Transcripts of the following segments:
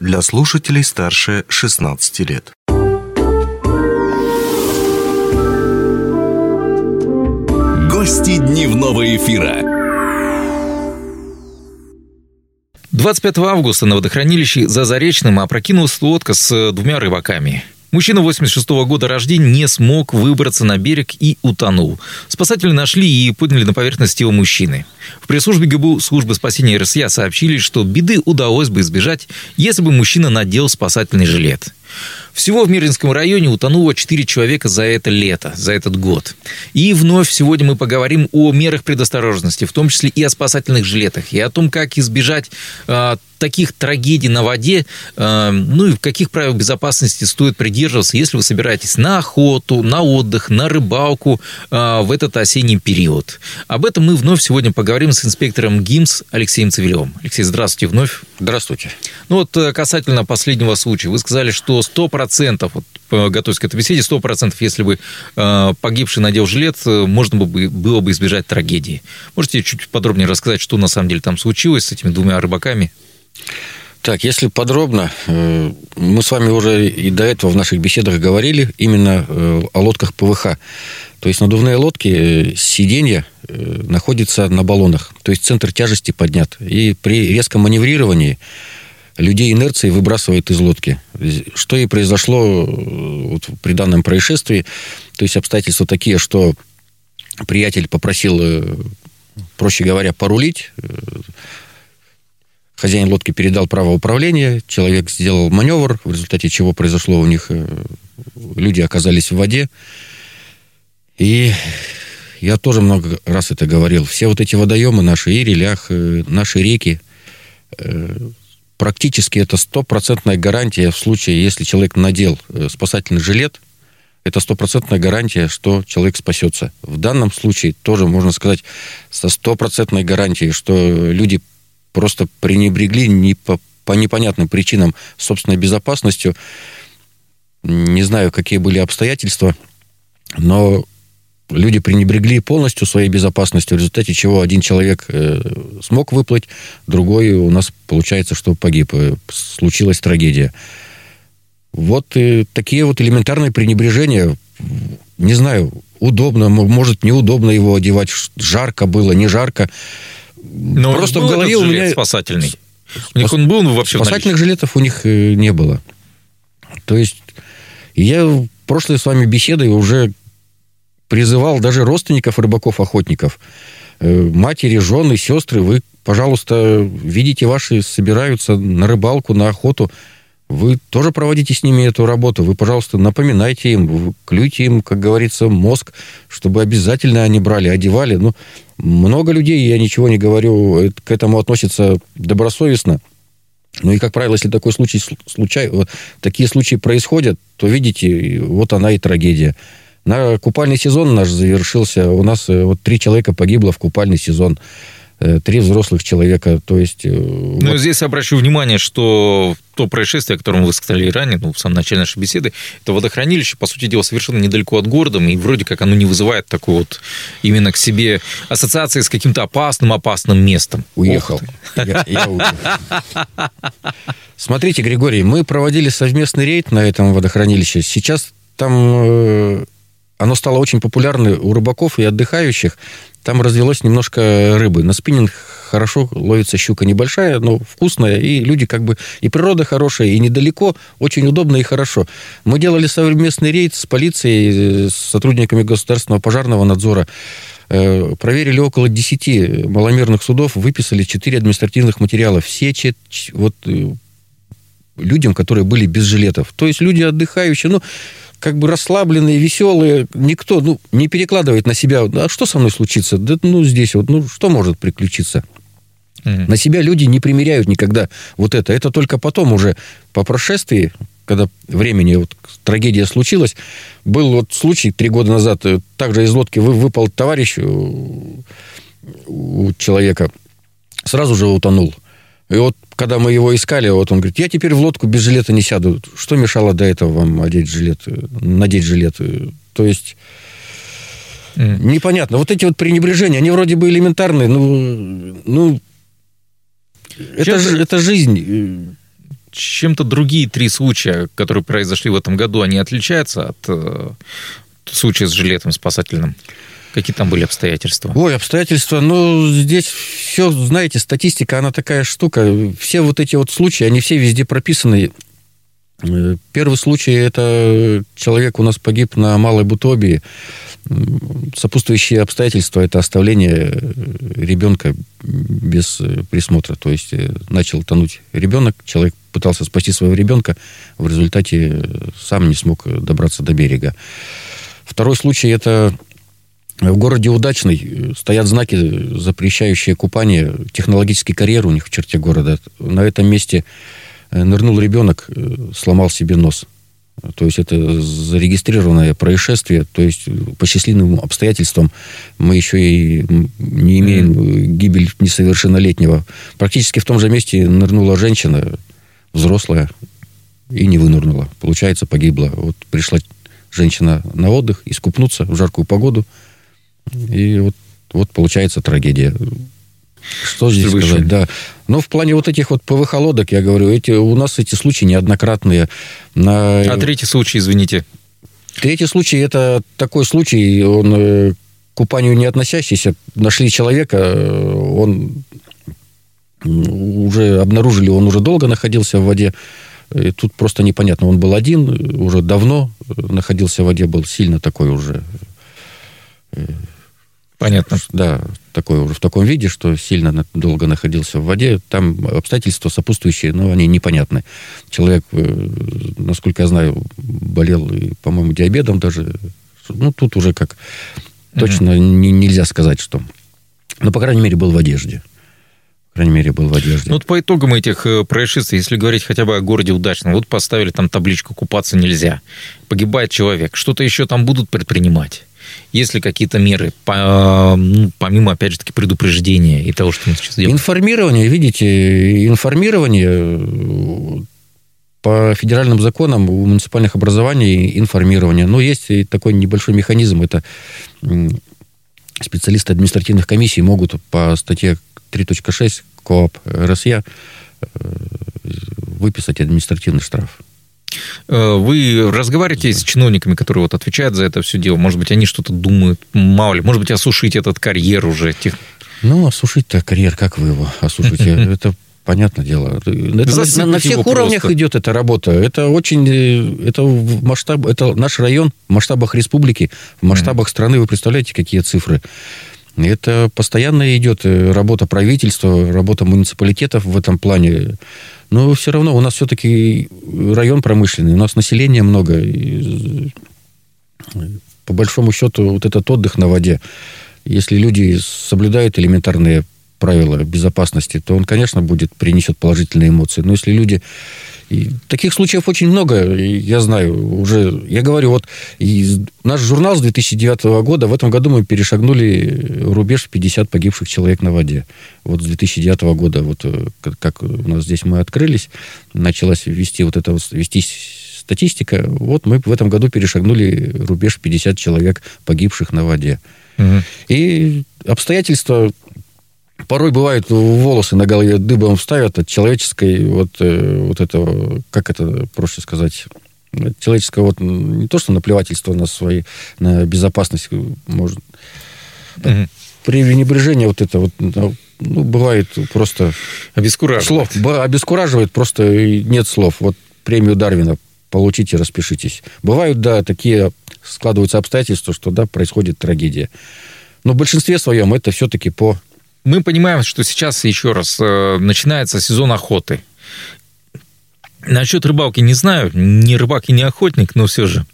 для слушателей старше 16 лет. Гости дневного эфира. 25 августа на водохранилище за Заречным опрокинулась лодка с двумя рыбаками. Мужчина 86 -го года рождения не смог выбраться на берег и утонул. Спасатели нашли и подняли на поверхность тело мужчины. В пресс-службе ГБУ службы спасения РСЯ сообщили, что беды удалось бы избежать, если бы мужчина надел спасательный жилет. Всего в Мирнинском районе утонуло 4 человека за это лето, за этот год. И вновь сегодня мы поговорим о мерах предосторожности, в том числе и о спасательных жилетах, и о том, как избежать э, таких трагедий на воде, э, ну и каких правил безопасности стоит придерживаться, если вы собираетесь на охоту, на отдых, на рыбалку э, в этот осенний период. Об этом мы вновь сегодня поговорим с инспектором ГИМС Алексеем Цивилевым. Алексей, здравствуйте вновь. Здравствуйте. Ну вот касательно последнего случая. Вы сказали, что 100%, вот, готовясь к этой беседе, 100%, если бы э, погибший надел жилет, можно бы, было бы избежать трагедии. Можете чуть подробнее рассказать, что на самом деле там случилось с этими двумя рыбаками? Так, если подробно, мы с вами уже и до этого в наших беседах говорили именно о лодках ПВХ. То есть надувные лодки, сиденья находятся на баллонах, то есть центр тяжести поднят. И при резком маневрировании людей инерцией выбрасывает из лодки. Что и произошло вот при данном происшествии. То есть обстоятельства такие, что приятель попросил, проще говоря, порулить. Хозяин лодки передал право управления, человек сделал маневр, в результате чего произошло у них... Люди оказались в воде. И я тоже много раз это говорил. Все вот эти водоемы наши, и релях, наши реки, практически это стопроцентная гарантия в случае, если человек надел спасательный жилет, это стопроцентная гарантия, что человек спасется. В данном случае тоже можно сказать со стопроцентной гарантией, что люди просто пренебрегли не по, по непонятным причинам собственной безопасностью. Не знаю, какие были обстоятельства, но люди пренебрегли полностью своей безопасностью, в результате чего один человек э, смог выплыть, другой у нас получается, что погиб. Э, случилась трагедия. Вот и такие вот элементарные пренебрежения. Не знаю, удобно, может, неудобно его одевать, жарко было, не жарко. Но Просто в голове у меня... спасательный. У них он был вообще Спасательных жилетов у них не было. То есть я в прошлой с вами беседой уже призывал даже родственников рыбаков-охотников, матери, жены, сестры, вы, пожалуйста, видите, ваши собираются на рыбалку, на охоту, вы тоже проводите с ними эту работу. Вы, пожалуйста, напоминайте им, клюйте им, как говорится, мозг, чтобы обязательно они брали, одевали. Ну, много людей, я ничего не говорю, к этому относятся добросовестно. Ну и, как правило, если такой случай, случай, такие случаи происходят, то, видите, вот она и трагедия. На купальный сезон наш завершился. У нас вот три человека погибло в купальный сезон три взрослых человека. То есть... Ну, вот... здесь обращу внимание, что то происшествие, о котором вы сказали ранее, ну, в самом начале нашей беседы, это водохранилище, по сути дела, совершенно недалеко от города, и вроде как оно не вызывает такой вот именно к себе ассоциации с каким-то опасным, опасным местом. Уехал. Я, я уехал. Смотрите, Григорий, мы проводили совместный рейд на этом водохранилище. Сейчас там э, оно стало очень популярно у рыбаков и отдыхающих. Там развелось немножко рыбы. На спиннинг хорошо ловится щука небольшая, но вкусная, и люди как бы... И природа хорошая, и недалеко, очень удобно и хорошо. Мы делали совместный рейд с полицией, с сотрудниками государственного пожарного надзора. Э, проверили около 10 маломерных судов, выписали 4 административных материала. Все вот э, людям, которые были без жилетов. То есть люди отдыхающие, ну, как бы расслабленные, веселые, никто ну, не перекладывает на себя, а что со мной случится? Да ну здесь вот, ну что может приключиться? Mm-hmm. На себя люди не примеряют никогда вот это. Это только потом уже по прошествии, когда времени вот, трагедия случилась, был вот случай три года назад, э, также из лодки выпал товарищ у, у человека, сразу же утонул. И вот, когда мы его искали, вот он говорит, я теперь в лодку без жилета не сяду. Что мешало до этого вам одеть жилет, надеть жилет? То есть... Mm. Непонятно. Вот эти вот пренебрежения, они вроде бы элементарные, ну, ну это, же, это жизнь. чем-то другие три случая, которые произошли в этом году, они отличаются от э, случая с жилетом спасательным? Какие там были обстоятельства? Ой, обстоятельства, ну, здесь все, знаете, статистика, она такая штука. Все вот эти вот случаи, они все везде прописаны. Э, первый случай, это человек у нас погиб на Малой Бутобии. Сопутствующие обстоятельства – это оставление э, ребенка без э, присмотра. То есть начал тонуть ребенок, человек пытался спасти своего ребенка, в результате сам не смог добраться до берега. Второй случай – это в городе Удачный стоят знаки, запрещающие купание, технологический карьер у них в черте города. На этом месте Э, нырнул ребенок, э, сломал себе нос. То есть это зарегистрированное происшествие, то есть по счастливым обстоятельствам мы еще и не имеем гибель несовершеннолетнего. Практически в том же месте нырнула женщина, взрослая, и не вынырнула. Получается, погибла. Вот пришла женщина на отдых, искупнуться в жаркую погоду, и вот, вот получается трагедия. Что здесь Выше. сказать, да. Но в плане вот этих вот ПВХ лодок, я говорю, эти, у нас эти случаи неоднократные. На... А третий случай, извините? Третий случай, это такой случай, он э, к купанию не относящийся. Нашли человека, э, он уже обнаружили, он уже долго находился в воде. И тут просто непонятно, он был один, уже давно находился в воде, был сильно такой уже э, Понятно. Да, такой в таком виде, что сильно долго находился в воде. Там обстоятельства сопутствующие, но они непонятны. Человек, э, насколько я знаю, болел, по-моему, диабетом даже. Ну, тут уже как точно угу. не, нельзя сказать, что... Но, по крайней мере, был в одежде. По крайней мере, был в одежде. Ну, вот по итогам этих э, происшествий, если говорить хотя бы о городе удачном, вот поставили там табличку «Купаться нельзя». Погибает человек. Что-то еще там будут предпринимать? Есть ли какие-то меры, ну, помимо, опять же таки, предупреждения и того, что мы сейчас делаем? Информирование, видите, информирование э, по федеральным законам у муниципальных образований информирование. Но есть и такой небольшой механизм, это специалисты административных комиссий могут по статье 3.6 КОАП РСЯ э, выписать административный штраф. Э, вы разговариваете с чиновниками, которые вот отвечают за это все дело? Может быть, они что-то думают, мало ли, может быть, осушить этот карьер уже? Тех... Ну, осушить-то карьер, как вы его осушите? Это понятное дело. Это на, на всех уровнях просто. идет эта работа. Это очень, э, это в масштаб, это наш район в масштабах республики, в масштабах mm-hmm. страны. Вы представляете, какие цифры? Это постоянно идет э, работа правительства, работа муниципалитетов в этом плане. Но все равно у нас все-таки район промышленный, у нас населения много. И, по большому счету, вот этот отдых на воде, если люди соблюдают элементарные правила безопасности, то он, конечно, будет принесет положительные эмоции. Но если люди и таких случаев очень много, я знаю, уже, я говорю, вот и наш журнал с 2009 года, в этом году мы перешагнули рубеж 50 погибших человек на воде. Вот с 2009 года, вот э, как у нас здесь мы открылись, началась вести вот это, вести статистика, вот мы в этом году перешагнули рубеж 50 человек погибших на воде. Угу. И обстоятельства порой бывает волосы на голове дыбом вставят от человеческой вот, э, вот этого, как это проще сказать, человеческое вот не то что наплевательство на свои, на безопасность, может, угу. пренебрежение вот это вот, ну, бывает просто... Обескураживает. Слов, обескураживает, просто нет слов. Вот премию Дарвина получите, распишитесь. Бывают, да, такие складываются обстоятельства, что, да, происходит трагедия. Но в большинстве своем это все-таки по мы понимаем, что сейчас, еще раз, э, начинается сезон охоты. Насчет рыбалки не знаю, ни рыбак и не охотник, но все же.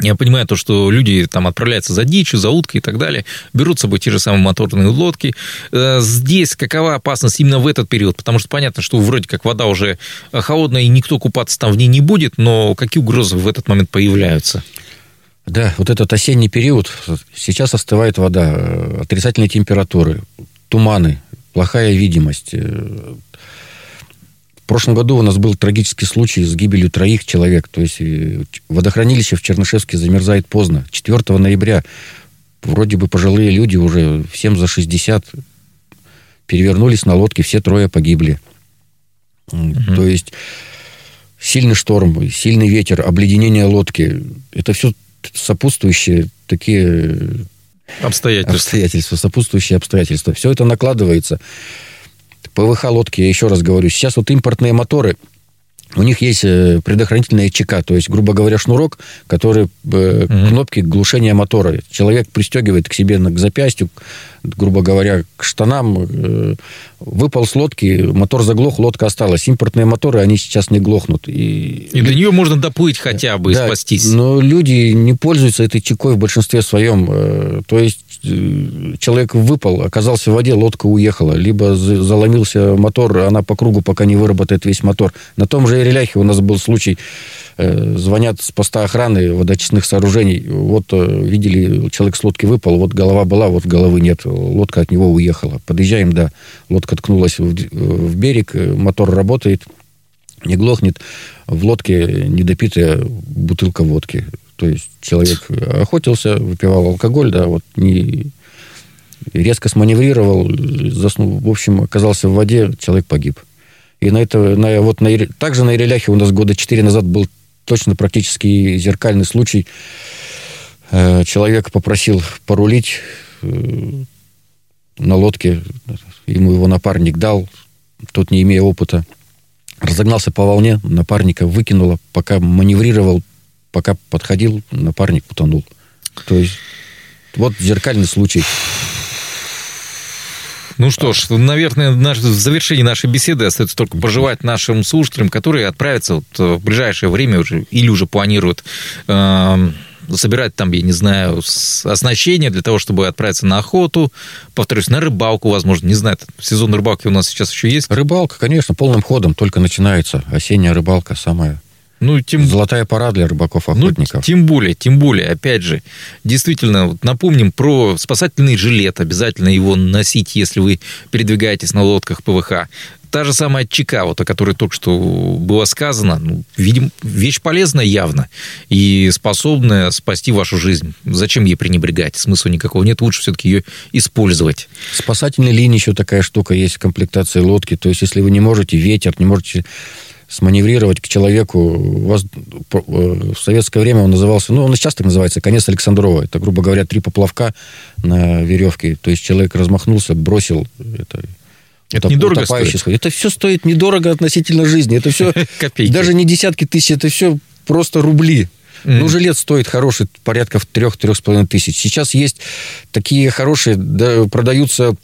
Я понимаю то, что люди там отправляются за дичью, за уткой и так далее, берут с собой те же самые моторные лодки. Э, здесь какова опасность именно в этот период? Потому что понятно, что вроде как вода уже холодная, и никто купаться там в ней не будет, но какие угрозы в этот момент появляются? Да, вот этот осенний период, сейчас остывает вода, э, отрицательные температуры, туманы, плохая видимость. Э, в прошлом году у нас был трагический случай с гибелью троих человек. То есть э, водохранилище в Чернышевске замерзает поздно. 4 ноября вроде бы пожилые люди уже всем за 60 перевернулись на лодке, все трое погибли. Угу. То есть сильный шторм, сильный ветер, обледенение лодки. Это все сопутствующие такие Обстоятельства. обстоятельства, сопутствующие обстоятельства. Все это накладывается. ПВХ лодки, я еще раз говорю, сейчас вот импортные моторы, у них есть э, предохранительная ЧК, то есть, грубо говоря, шнурок, который э, Мгм. кнопки глушения мотора. Человек пристегивает к себе к запястью, грубо говоря, к штанам. э, выпал с лодки, мотор заглох, лодка осталась. Импортные моторы, они сейчас не глохнут. И, И до нее можно доплыть хотя бы и да, спастись. Но люди не пользуются этой чекой в большинстве своем. Э, То есть человек выпал, оказался в воде, лодка уехала. Либо за- заломился мотор, она по кругу пока не выработает весь мотор. На том же Иреляхе у нас был случай. э, Звонят с поста охраны водочистных сооружений. Вот э, видели, человек с лодки выпал, вот голова была, вот головы нет. Лодка от него уехала. Подъезжаем, да, лодка ткнулась в, в берег, э, мотор работает, не глохнет. В лодке недопитая бутылка водки. То есть человек охотился, выпивал алкоголь, да, вот не резко сманеврировал, заснул, в общем, оказался в воде, человек погиб. И на это, на, вот на, также на Иреляхе у нас года четыре назад был точно практически зеркальный случай. Э, Человек попросил порулить э, на лодке, ему его напарник дал, тот, не имея опыта, разогнался по волне, напарника выкинуло, пока маневрировал, пока подходил, напарник утонул. То есть вот зеркальный случай. Ну что ж, наверное, наш- в завершении нашей беседы остается только пожелать нашим слушателям, которые отправятся вот э, в ближайшее время уже или уже планируют э, собирать там, я не знаю, оснащение для того, чтобы отправиться на охоту, повторюсь, на рыбалку, возможно, не знаю, сезон рыбалки у нас сейчас еще есть. Рыбалка, конечно, полным ходом только начинается. Осенняя рыбалка самая Ну, тем, золотая пора для рыбаков-охотников. Ну, тем более, тем более, опять же, действительно, вот напомним про спасательный жилет. Обязательно его носить, если вы передвигаетесь на лодках ПВХ. Та же самая ЧК, вот о которой только что было сказано, ну, видим, вещь полезная явно и способная спасти вашу жизнь. Зачем ей пренебрегать? Смысла никакого нет, лучше все-таки ее использовать. Спасательной линии еще такая штука есть в комплектации лодки. То есть, если вы не можете, ветер, не можете сманеврировать к человеку, у вас э, в советское время он назывался, ну, он сейчас так называется, конец Александрова. Это, грубо говоря, три поплавка на веревке. То есть, человек размахнулся, бросил это, Это утоп- недорого стоит? Это все стоит недорого относительно жизни. Это все Копейки. даже не десятки тысяч, это все просто рубли. Мгм. Ну, жилет стоит хороший, порядка в трех-трех с половиной тысяч. Сейчас есть такие хорошие, да, продаются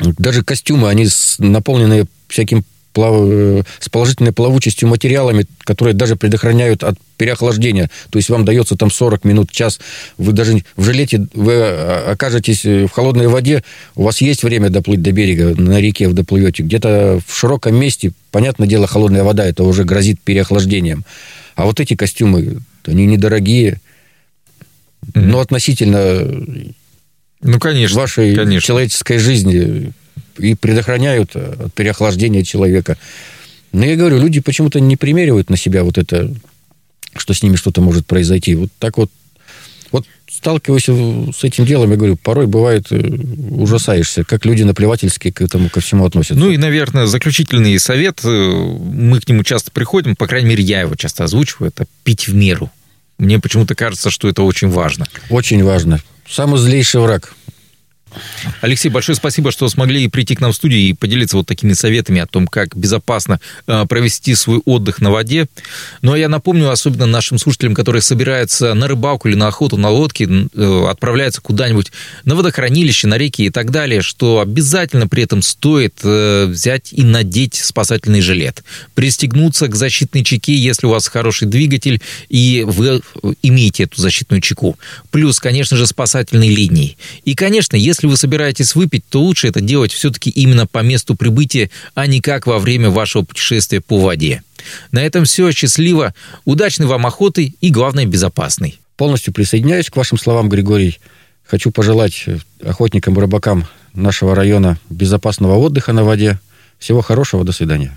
даже костюмы, они наполнены всяким плав- э, с положительной плавучестью материалами, которые даже предохраняют от переохлаждения. То есть вам дается там 40 минут, час. Вы даже в жилете, вы э, окажетесь в холодной воде, у вас есть время доплыть до берега, на реке вы доплывете. Где-то в широком месте, понятное дело, холодная вода, это уже грозит переохлаждением. А вот эти костюмы, они недорогие, но относительно Ну, конечно. вашей конечно. человеческой жизни и предохраняют от переохлаждения человека. Но я говорю, люди почему-то не примеривают на себя вот это, что с ними что-то может произойти. Вот так вот, вот сталкиваясь с этим делом, я говорю, порой бывает э, ужасаешься, как люди наплевательски к этому ко всему относятся. Ну и, наверное, заключительный совет, э, мы к нему часто приходим, по крайней мере, я его часто озвучиваю, это пить в меру. Мне почему-то кажется, что это очень важно. Очень важно. Самый злейший враг. Алексей, большое спасибо, что смогли прийти к нам в студию и поделиться вот такими советами о том, как безопасно э, провести свой отдых на воде. Ну, а я напомню, особенно нашим слушателям, которые собираются на рыбалку или на охоту на лодке, э, отправляются куда-нибудь на водохранилище, на реки и так далее, что обязательно при этом стоит э, взять и надеть спасательный жилет. Пристегнуться к защитной чеке, если у вас хороший двигатель, и вы имеете эту защитную чеку. Плюс, конечно же, спасательной линии. И, конечно, если вы собираетесь выпить, то лучше это делать все-таки именно по месту прибытия, а не как во время вашего путешествия по воде. На этом все. Счастливо. Удачной вам охоты и, главное, безопасной. Полностью присоединяюсь к вашим словам, Григорий. Хочу пожелать э, охотникам и рыбакам нашего района безопасного отдыха на воде. Всего хорошего, до свидания.